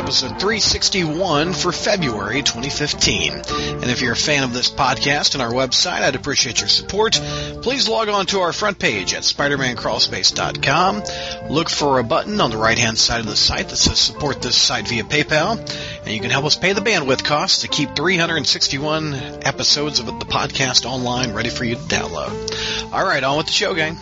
Episode 361 for February 2015. And if you're a fan of this podcast and our website, I'd appreciate your support. Please log on to our front page at SpidermanCrawlspace.com. Look for a button on the right hand side of the site that says support this site via PayPal. And you can help us pay the bandwidth costs to keep 361 episodes of the podcast online ready for you to download. All right, on with the show, gang.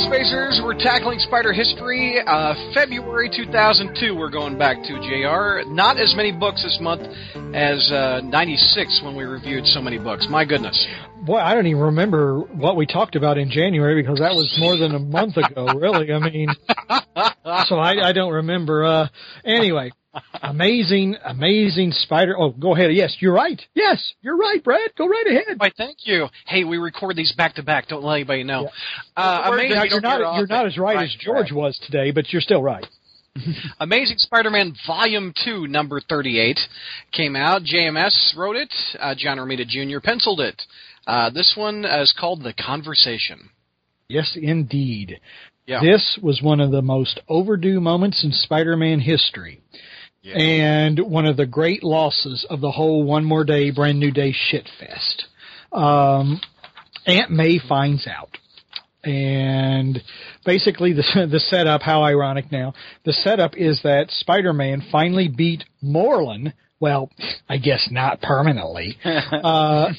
Spacers, we're tackling spider history. Uh, February 2002, we're going back to JR. Not as many books this month as uh, 96 when we reviewed so many books. My goodness. Boy, I don't even remember what we talked about in January because that was more than a month ago, really. I mean, so I, I don't remember. Uh, anyway, amazing, amazing spider. Oh, go ahead. Yes, you're right. Yes, you're right, Brad. Go right ahead. Why, thank you. Hey, we record these back to back. Don't let anybody know. Yeah. Uh, amazing. You're not, you're not as right, right as George right. was today, but you're still right. Amazing Spider-Man Volume 2, number 38, came out. JMS wrote it. Uh, John Romita Jr. penciled it. Uh, this one is called The Conversation. Yes, indeed. Yeah. This was one of the most overdue moments in Spider-Man history. Yeah. And one of the great losses of the whole One More Day, Brand New Day shitfest. Um, Aunt May finds out. And basically the, the setup, how ironic now, the setup is that Spider-Man finally beat Morlun well, I guess not permanently. Uh,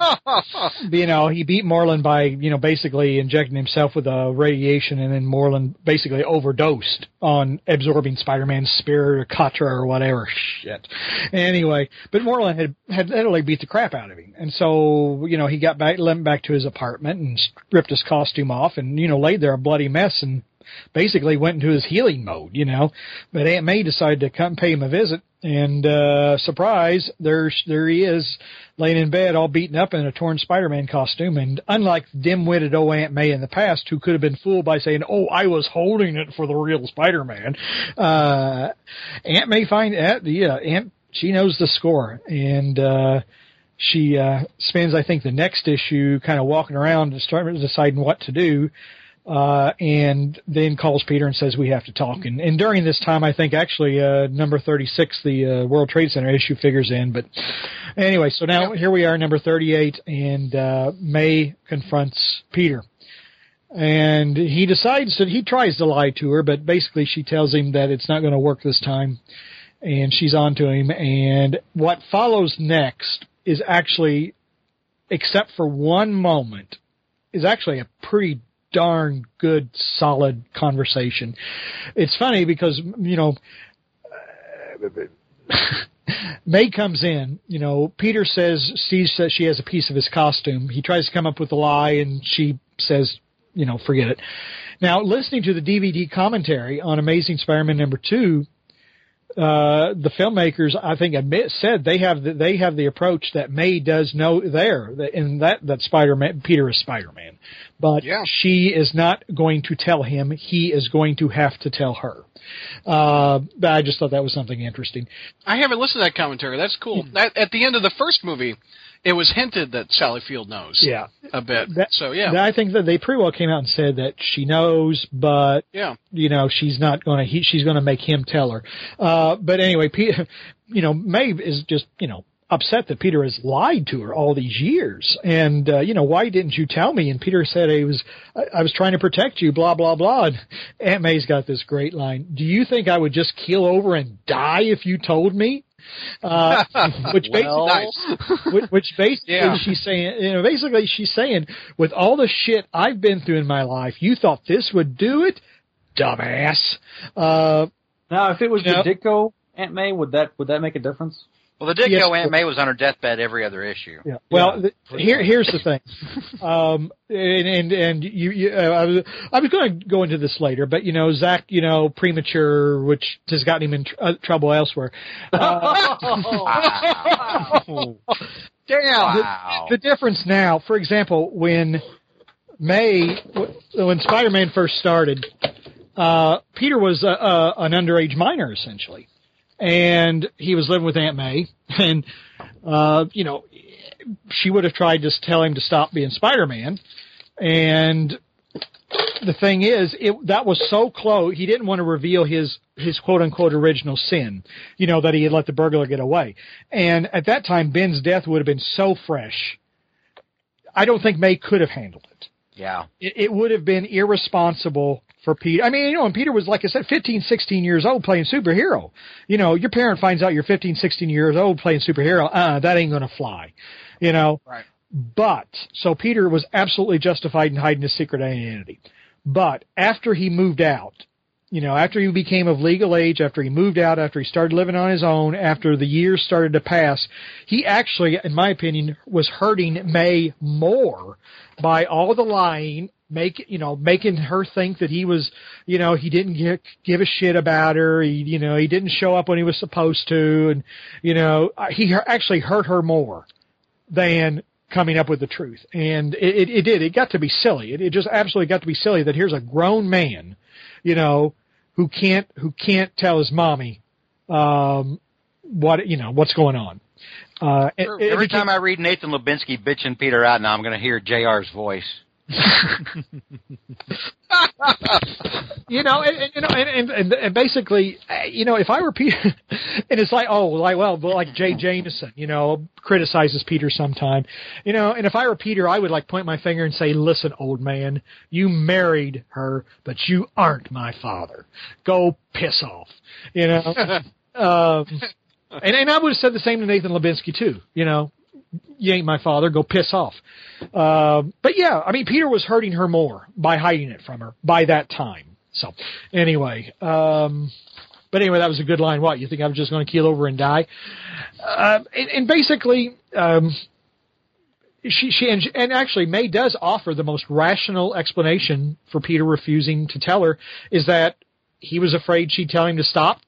you know, he beat Morlun by, you know, basically injecting himself with a radiation and then Morlun basically overdosed on absorbing Spider-Man's spirit or Katra or whatever shit. Anyway, but Morlun had, had literally beat the crap out of him. And so, you know, he got back, limped back to his apartment and ripped his costume off and, you know, laid there a bloody mess and basically went into his healing mode, you know. But Aunt May decided to come pay him a visit, and uh surprise, there there he is, laying in bed, all beaten up in a torn Spider-Man costume. And unlike dim-witted old Aunt May in the past, who could have been fooled by saying, "Oh, I was holding it for the real Spider-Man," uh, Aunt May find uh, yeah, Aunt she knows the score, and uh she uh spends I think the next issue kind of walking around and starting deciding what to do uh, and then calls Peter and says we have to talk. And, and during this time, I think actually uh, number 36, the uh, World Trade Center issue figures in. But anyway, so now here we are, number 38, and uh, May confronts Peter. And he decides that he tries to lie to her, but basically she tells him that it's not going to work this time. And she's on to him. And what follows next is actually, except for one moment, is actually a pretty darn good, solid conversation. It's funny because, you know, May comes in, you know, Peter says, Steve says she has a piece of his costume. He tries to come up with a lie and she says, you know, forget it. Now, listening to the DVD commentary on Amazing Spider-Man number two, uh, the filmmakers, I think, admit said they have the, they have the approach that May does know there, in that that Spider-Man Peter is Spider-Man, but yeah. she is not going to tell him. He is going to have to tell her. Uh, I just thought that was something interesting. I haven't listened to that commentary. That's cool. Hmm. At, at the end of the first movie, it was hinted that Sally Field knows. Yeah, a bit. That, so yeah, I think that they pretty well came out and said that she knows, but yeah, you know, she's not going to. She's going to make him tell her. Uh, but anyway, Peter, you know, Maeve is just you know upset that Peter has lied to her all these years. And, uh, you know, why didn't you tell me? And Peter said he was, I, I was trying to protect you, blah, blah, blah. And Aunt May's got this great line. Do you think I would just keel over and die if you told me? Uh, which well, basically, which, which basically yeah. she's saying, you know, basically she's saying, with all the shit I've been through in my life, you thought this would do it, dumbass. Uh, now, if it was the know, Ditko Aunt May, would that would that make a difference? Well, the Ditko yes, Aunt May was on her deathbed every other issue. Yeah. Well, yeah. The, here here's the thing, um, and and and you, you uh, I was I was going to go into this later, but you know Zach, you know premature, which has gotten him in tr- uh, trouble elsewhere. Uh, Damn. The, the difference now, for example, when May, when Spider-Man first started, uh, Peter was a, a, an underage minor essentially and he was living with Aunt May, and uh, you know, she would have tried to tell him to stop being Spider-Man, and the thing is, it, that was so close. He didn't want to reveal his his quote unquote original sin, you know, that he had let the burglar get away. And at that time, Ben's death would have been so fresh. I don't think May could have handled it. Yeah, it, it would have been irresponsible for Peter. I mean, you know, and Peter was, like I said, 15, 16 years old playing superhero. You know, your parent finds out you're 15, 16 years old playing superhero. Uh, that ain't going to fly. You know? Right. But, so Peter was absolutely justified in hiding his secret identity. But after he moved out, you know, after he became of legal age, after he moved out, after he started living on his own, after the years started to pass, he actually, in my opinion, was hurting May more by all the lying, make you know making her think that he was you know he didn't give, give a shit about her. He you know he didn't show up when he was supposed to. And you know he actually hurt her more than coming up with the truth. And it, it, it did. It got to be silly. It, it just absolutely got to be silly that here's a grown man you know who can't who can't tell his mommy um what you know what's going on. Uh, Every time I read Nathan Lubensky bitching Peter out now, I'm going to hear Jr's voice. You know, and, and you know, and, and, and basically, uh, you know, if I were Peter, and it's like, oh, like well, like Jay Jameson, you know, criticizes Peter sometime, you know, and if I were Peter, I would like point my finger and say, listen, old man, you married her, but you aren't my father. Go piss off, you know. um, and, and I would have said the same to Nathan Lubensky too. You know, you ain't my father, go piss off. Uh, but yeah, I mean, Peter was hurting her more by hiding it from her by that time. So anyway, um, but anyway, that was a good line. What you think I was just going to keel over and die? Uh, and, and basically, um, she she and, and actually May does offer the most rational explanation for Peter refusing to tell her is that he was afraid she'd tell him to stop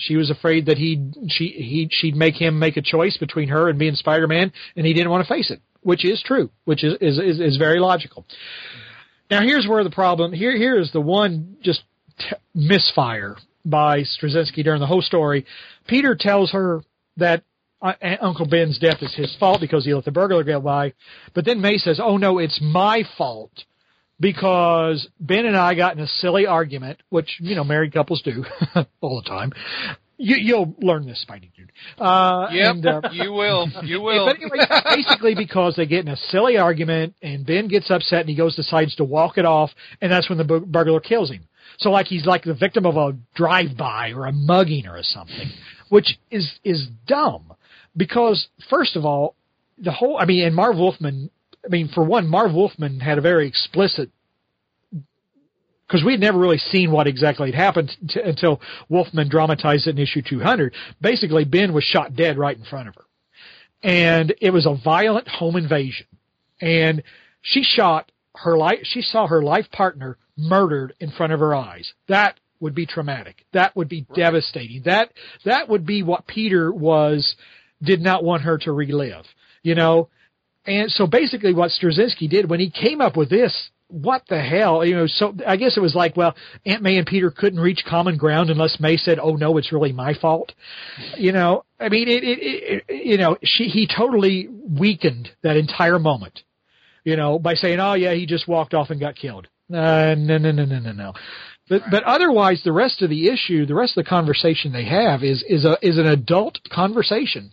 she was afraid that he'd she he she'd make him make a choice between her and being Spider Man, and he didn't want to face it, which is true, which is is is, is very logical. Now here's where the problem here here is the one just t- misfire by Straczynski during the whole story. Peter tells her that uh, Uncle Ben's death is his fault because he let the burglar get by, but then May says, "Oh no, it's my fault." Because Ben and I got in a silly argument, which you know married couples do all the time. You, will learn this, Spidey dude. Uh, yep, and, uh, you will. You will. Anyway, basically because they get in a silly argument, and Ben gets upset, and he goes decides to walk it off, and that's when the burglar kills him. So like he's like the victim of a drive-by or a mugging or something, which is is dumb because first of all, the whole I mean, and Marv Wolfman I mean, for one, Marv Wolfman had a very explicit because we had never really seen what exactly had happened t- until Wolfman dramatized it in issue 200. Basically, Ben was shot dead right in front of her, and it was a violent home invasion, and she shot her life. She saw her life partner murdered in front of her eyes. That would be traumatic. That would be right. devastating. That that would be what Peter was did not want her to relive. You know, and so basically what Straczynski did when he came up with this, what the hell, you know, so I guess it was like, well, Aunt May and Peter couldn't reach common ground unless May said, oh no, it's really my fault. You know, I mean, it, it, it you know, she, he totally weakened that entire moment, you know, by saying, oh yeah, he just walked off and got killed. Uh, no, no, no, no, no, no. But but otherwise, the rest of the issue, the rest of the conversation they have is is a is an adult conversation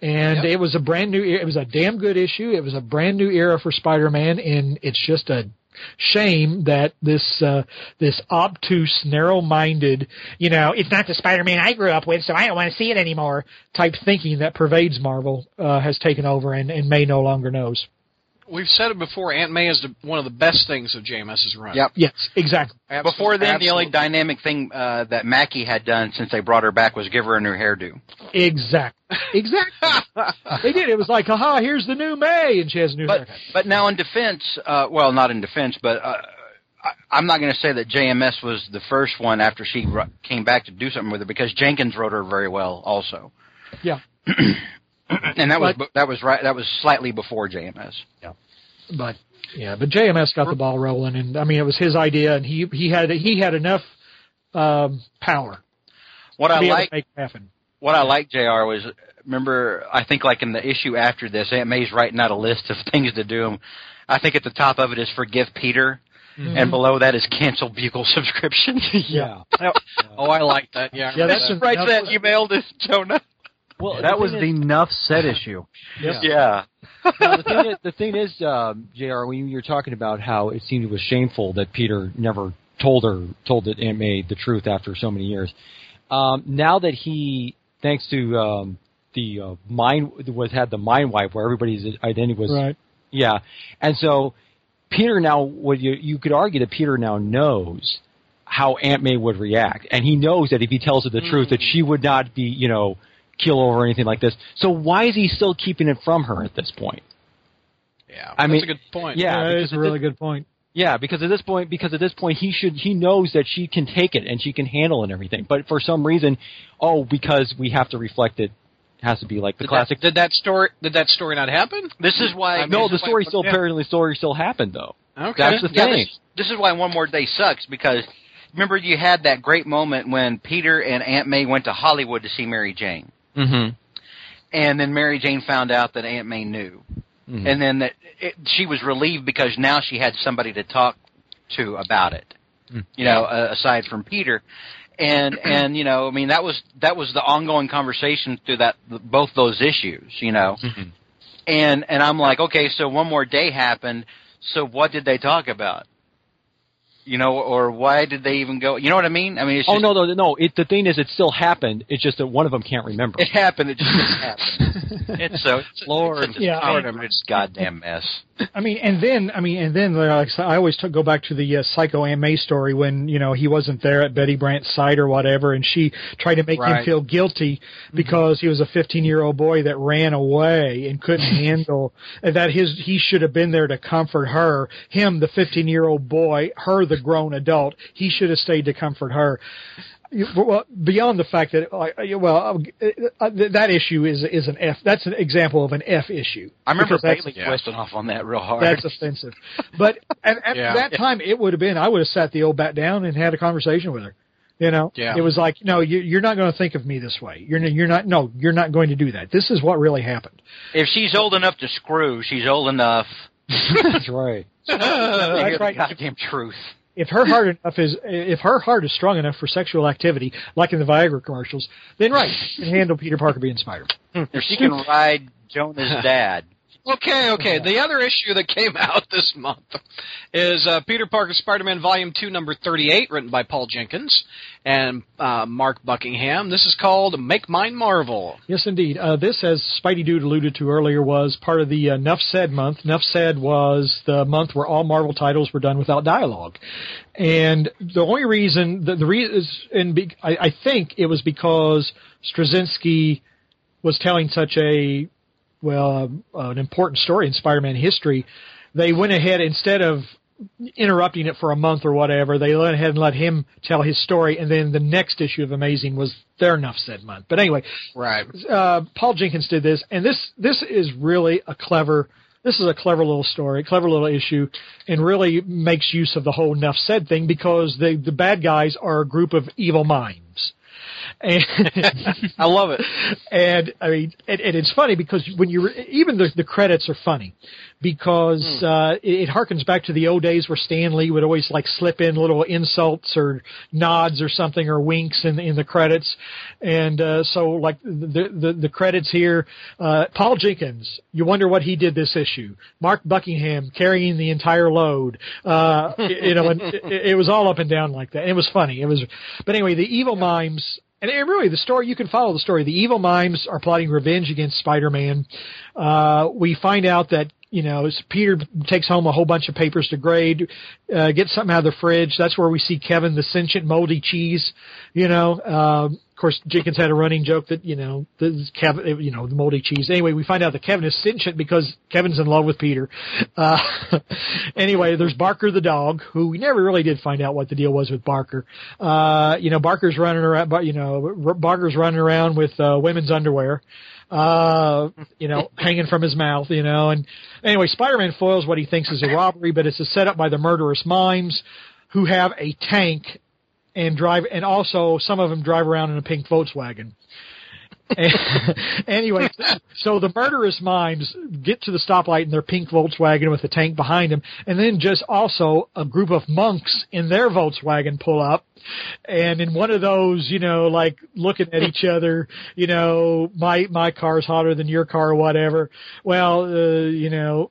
and yep. it was a brand new. It was a damn good issue. It was a brand new era for Spider-Man, and it's just a shame that this uh, this obtuse, narrow-minded, you know, it's not the Spider-Man I grew up with, so I don't want to see it anymore type thinking that pervades Marvel uh, has taken over, and, and May no longer knows we've said it before. Aunt May is the, one of the best things of JMS's run. Yep. Yes, exactly. Absolutely. Before then, Absolutely. the only dynamic thing uh, that Mackie had done since they brought her back was give her a new hairdo. Exactly. Exactly. they did. It was like, aha, here's the new May, and she has a new but, haircut. But now, in defense, uh, well, not in defense, but. Uh, I, I'm not going to say that JMS was the first one after she came back to do something with her because Jenkins wrote her very well also. Yeah. and that was that was right. That was slightly before JMS. Yeah, but yeah, but JMS got the ball rolling, and I mean it was his idea, and he he had he had enough um, power. What I like happen. What I like, Jr. was remember I think like in the issue after this, Aunt May's writing out a list of things to do. I think at the top of it is forgive Peter. Mm-hmm. And below that is cancel Bugle subscription. yeah. oh, I like that. Yeah. Yeah, that's right. That email to Jonah. Well, that was is, the enough said issue. Yeah. yeah. the thing is, the thing is um, Jr. When you were talking about how it seemed it was shameful that Peter never told her told that Aunt May the truth after so many years. Um, now that he, thanks to um, the uh, mind was had the mind wipe where everybody's identity was right. Yeah, and so Peter now, what you you could argue that Peter now knows how Aunt May would react, and he knows that if he tells her the mm. truth, that she would not be, you know, kill over or anything like this. So why is he still keeping it from her at this point? Yeah, I mean, that's a good point. Yeah, yeah that is a really this, good point. Yeah, because at this point, because at this point, he should he knows that she can take it and she can handle it and everything. But for some reason, oh, because we have to reflect it has to be like the did classic. That, did that story? Did that story not happen? This is why. I mean, no, the story why, still yeah. apparently the story still happened though. Okay, that's the yeah, thing. This, this, is why One More Day sucks because remember you had that great moment when Peter and Aunt May went to Hollywood to see Mary Jane. Mm-hmm. And then Mary Jane found out that Aunt May knew, mm-hmm. and then that it, she was relieved because now she had somebody to talk to about it. Mm-hmm. You know, uh, aside from Peter and and you know, I mean, that was that was the ongoing conversation through that both those issues, you know. Mm-hmm. And and I'm like, okay, so one more day happened. So what did they talk about? You know, or why did they even go? You know what I mean? I mean, it's oh no, no, no. It, the thing is, it still happened. It's just that one of them can't remember. It happened. It just didn't it's so it's, Lord, it's, yeah, I mean, it's goddamn mess. I mean, and then I mean, and then like I always t- go back to the uh, Psycho Aunt May story when you know he wasn't there at Betty Brant's side or whatever, and she tried to make right. him feel guilty because he was a 15 year old boy that ran away and couldn't handle that his he should have been there to comfort her, him the 15 year old boy, her the grown adult he should have stayed to comfort her. Well, beyond the fact that, well, uh, that issue is is an F. That's an example of an F issue. I remember Bailey yeah. off on that real hard. That's offensive. But at, at yeah. that time, it would have been. I would have sat the old bat down and had a conversation with her. You know, yeah. it was like, no, you, you're not going to think of me this way. You're you're not. No, you're not going to do that. This is what really happened. If she's old enough to screw, she's old enough. That's right. That's right. Goddamn truth if her heart enough is if her heart is strong enough for sexual activity, like in the Viagra commercials, then right, she can handle Peter Parker being Spider. If she can ride Jonah's dad. Okay, okay. The other issue that came out this month is uh, Peter Parker Spider-Man Volume 2, Number 38, written by Paul Jenkins and uh, Mark Buckingham. This is called Make Mine Marvel. Yes, indeed. Uh, this, as Spidey Dude alluded to earlier, was part of the uh, Nuff Said month. Nuff Said was the month where all Marvel titles were done without dialogue. And the only reason, the, the reason, and be, I, I think it was because Straczynski was telling such a well, uh, an important story in Spider-Man history, they went ahead instead of interrupting it for a month or whatever. They went ahead and let him tell his story, and then the next issue of Amazing was their enough said month. But anyway, right. Uh, Paul Jenkins did this, and this this is really a clever. This is a clever little story, clever little issue, and really makes use of the whole enough said thing because the the bad guys are a group of evil mimes. And I love it. And I mean, and, and it's funny because when you even the, the credits are funny because mm. uh, it, it harkens back to the old days where Stan Lee would always like slip in little insults or nods or something or winks in in the credits, and uh, so like the the, the credits here, uh, Paul Jenkins, you wonder what he did this issue. Mark Buckingham carrying the entire load, uh, you know, and it, it was all up and down like that. It was funny. It was, but anyway, the evil mimes and really, the story you can follow the story. The evil mimes are plotting revenge against Spider-Man. Uh, we find out that you know, Peter takes home a whole bunch of papers to grade, uh, gets something out of the fridge. That's where we see Kevin, the sentient moldy cheese. You know, uh, of course, Jenkins had a running joke that you know, the Kevin, you know, the moldy cheese. Anyway, we find out that Kevin is sentient because Kevin's in love with Peter. Uh, anyway, there's Barker the dog, who we never really did find out what the deal was with Barker. Uh, you know, Barker's running around, but you know, Barker's running around with uh, women's underwear uh, you know, hanging from his mouth, you know. And anyway, Spider-Man foils what he thinks is a robbery, but it's a setup by the murderous mimes who have a tank and drive, and also some of them drive around in a pink Volkswagen. anyway, so the murderous mimes get to the stoplight in their pink Volkswagen with a tank behind them, and then just also a group of monks in their Volkswagen pull up, and in one of those, you know, like looking at each other, you know, my my car's hotter than your car or whatever. Well, uh, you know,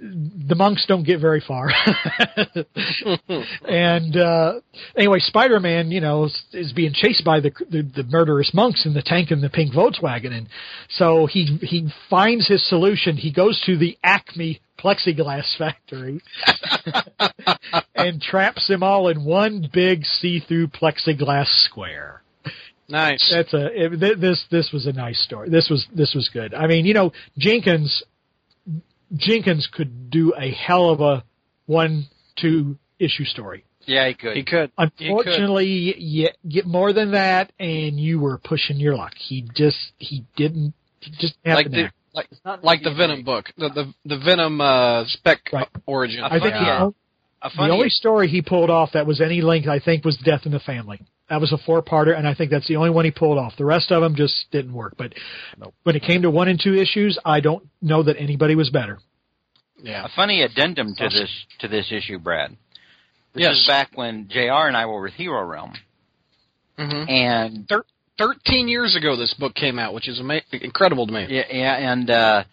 the monks don't get very far. and uh anyway, Spider-Man, you know, is, is being chased by the, the the murderous monks in the tank in the pink Volkswagen, and so he he finds his solution. He goes to the Acme plexiglass factory and traps them all in one big see-through plexiglass square. Nice. That's a it, this this was a nice story. This was this was good. I mean, you know, Jenkins Jenkins could do a hell of a one two issue story. Yeah, he could. He could. Unfortunately, he could. you get more than that, and you were pushing your luck. He just he didn't he just like the like like the Venom book, the the, the Venom uh, spec right. origin. I think yeah. the only story he pulled off that was any length, I think, was Death in the Family. That was a four-parter, and I think that's the only one he pulled off. The rest of them just didn't work. But nope. when it came to one and two issues, I don't know that anybody was better. Yeah. A funny addendum to this to this issue, Brad. This yes. is back when Jr. and I were with Hero Realm, mm-hmm. and Thir- thirteen years ago this book came out, which is ama- incredible to me. Yeah, yeah, and uh,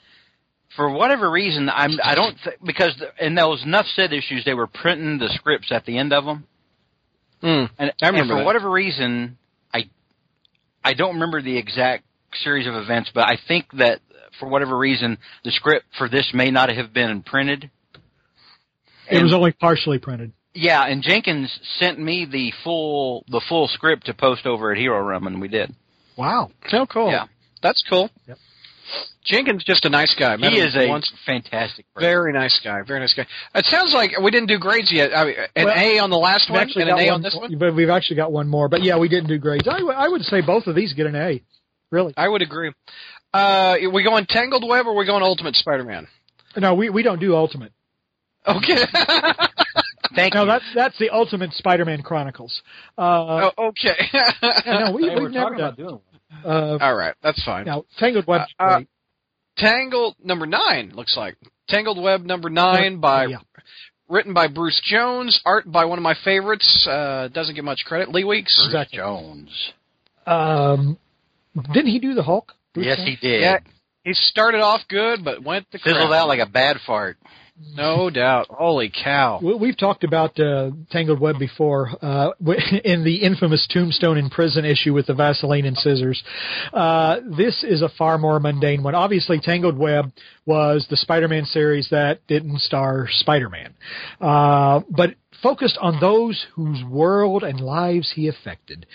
for whatever reason, I'm I don't th- because the, in those Nuff Said issues they were printing the scripts at the end of them. Mm, and, I remember and for that. whatever reason, I I don't remember the exact series of events, but I think that for whatever reason the script for this may not have been printed. It was only partially printed. Yeah, and Jenkins sent me the full the full script to post over at Hero Realm, and we did. Wow. so cool. Yeah, that's cool. Yep. Jenkins just a nice guy. Met he him is a once. fantastic. Person. Very nice guy. Very nice guy. It sounds like we didn't do grades yet. I mean, an Well, A on the last one and an A one, on this one. But we've actually got one more. But yeah, we didn't do grades. I, w- I would say both of these get an A. Really? I would agree. Uh, we going Tangled Web or we going Ultimate Spider-Man? No, we we don't do Ultimate. Okay. Thank No, you. that's that's the Ultimate Spider-Man Chronicles. Uh, oh, okay. yeah, no, we, Hey, we've we're never talking done. about doing one. Uh, All right, that's fine. now, Tangled Web's Uh, uh, great. Tangled number nine looks like Tangled Web number nine by yeah. written by Bruce Jones, art by one of my favorites. Uh, doesn't get much credit. Lee Weeks. Bruce Exactly. Jones. Um, didn't he do the Hulk? Bruce Yes, Jones? he did. Yeah, he started off good, but went to Fizzled crap. out like a bad fart. No doubt. Holy cow. We- We've talked about uh, Tangled Web before uh, in the infamous Tombstone in Prison issue with the Vaseline and scissors. Uh, this is a far more mundane one. Obviously, Tangled Web was the Spider-Man series that didn't star Spider-Man, uh, but focused on those whose world and lives he affected.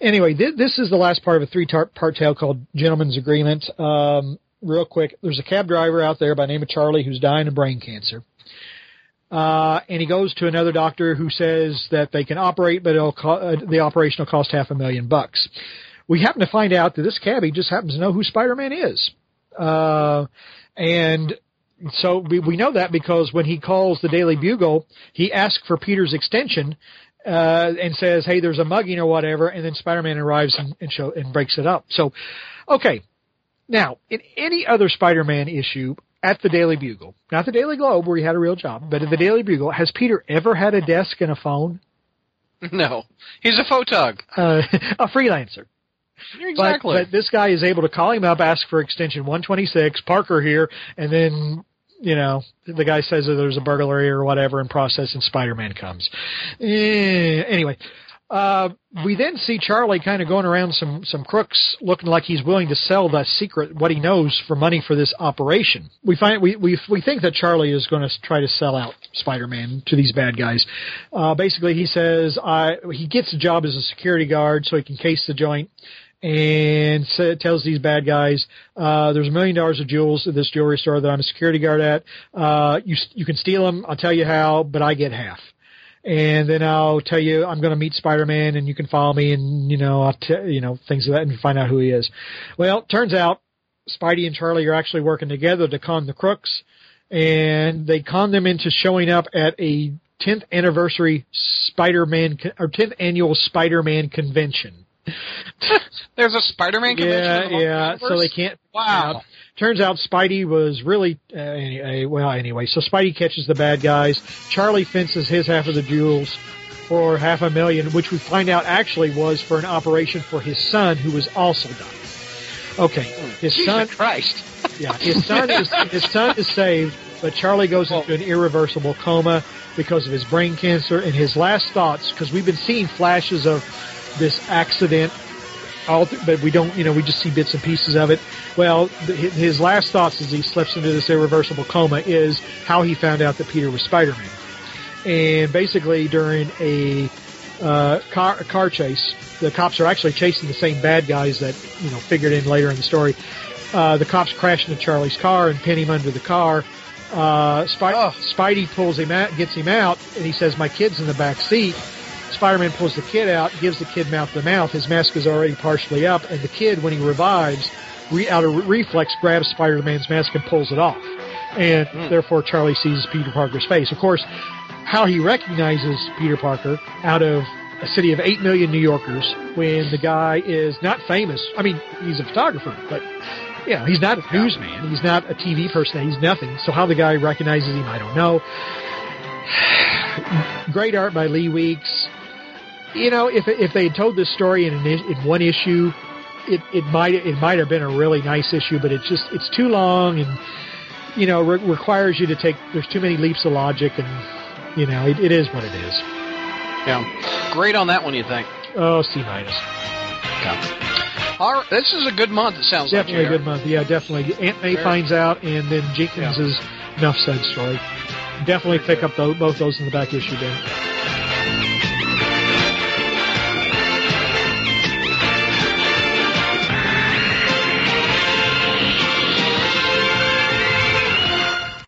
Anyway, th- this is the last part of a three-part tale called Gentleman's Agreement. Um, real quick, there's a cab driver out there by the name of Charlie who's dying of brain cancer. Uh, and he goes to another doctor who says that they can operate, but it'll co- uh, the operation will cost half a million bucks. We happen to find out that this cabbie just happens to know who Spider-Man is. Uh, and so we, we know that because when he calls the Daily Bugle, he asks for Peter's extension, uh, and says, hey, there's a mugging or whatever, and then Spider-Man arrives and, and show, and breaks it up. So, okay. Now, in any other Spider-Man issue, at the Daily Bugle, not the Daily Globe where he had a real job, but at the Daily Bugle, has Peter ever had a desk and a phone? No. He's a photog. Uh, a freelancer. Exactly. But, but this guy is able to call him up, ask for extension 126, Parker here, and then, you know, the guy says that there's a burglary or whatever in process and Spider-Man comes. Eh, anyway, uh, we then see Charlie kind of going around some, some crooks looking like he's willing to sell the secret, what he knows for money for this operation. We find, we, we, we think that Charlie is going to try to sell out Spider-Man to these bad guys. Uh, basically he says, I, he gets a job as a security guard so he can case the joint and so tells these bad guys, uh, there's a million dollars of jewels at this jewelry store that I'm a security guard at. Uh, you, you can steal them. I'll tell you how, but I get half and then I'll tell you I'm going to meet Spider-Man, and you can follow me, and you know I'll t- you know things of that, and find out who he is. Well, turns out Spidey and Charlie are actually working together to con the crooks, and they con them into showing up at a 10th anniversary Spider-Man or 10th annual Spider-Man convention. There's a Spider-Man convention. Yeah, yeah. Universe? So they can't. Wow. Turns out Spidey was really uh, anyway. Well, anyway, so Spidey catches the bad guys. Charlie fences his half of the jewels for half a million, which we find out actually was for an operation for his son, who was also dying. Okay, his Jesus son. Christ. Yeah, his son is his son is saved, but Charlie goes into an irreversible coma because of his brain cancer. And his last thoughts, because we've been seeing flashes of this accident, but we don't, you know, we just see bits and pieces of it. Well, his last thoughts as he slips into this irreversible coma is how he found out that Peter was Spider-Man. And basically, during a uh, car, car chase, the cops are actually chasing the same bad guys that you know figured in later in the story. Uh, the cops crash into Charlie's car and pin him under the car. Uh, Spy- Oh. Spidey pulls him out, gets him out, and he says, "My kid's in the back seat." Spider-Man pulls the kid out, gives the kid mouth to mouth. His mask is already partially up, and the kid, when he revives, re- out of re- reflex, grabs Spider-Man's mask and pulls it off. And hmm. therefore, Charlie sees Peter Parker's face. Of course, how he recognizes Peter Parker out of a city of 8 million New Yorkers when the guy is not famous. I mean, he's a photographer, but you know, he's not a newsman. He's not a TV person. He's nothing. So how the guy recognizes him, I don't know. Great art by Lee Weeks. You know, if if they had told this story in an, in one issue, it it might it might have been a really nice issue, but it's just it's too long and you know re- requires you to take. There's too many leaps of logic, and you know it, it is what it is. Yeah. Great on that one, you think? Oh, C minus. All right. This is a good month, it sounds Definitely like. a good month. Yeah, definitely. Aunt May Very- finds out, and then Jenkins's enough said story. Definitely pick up tho- both those in the back issue bin.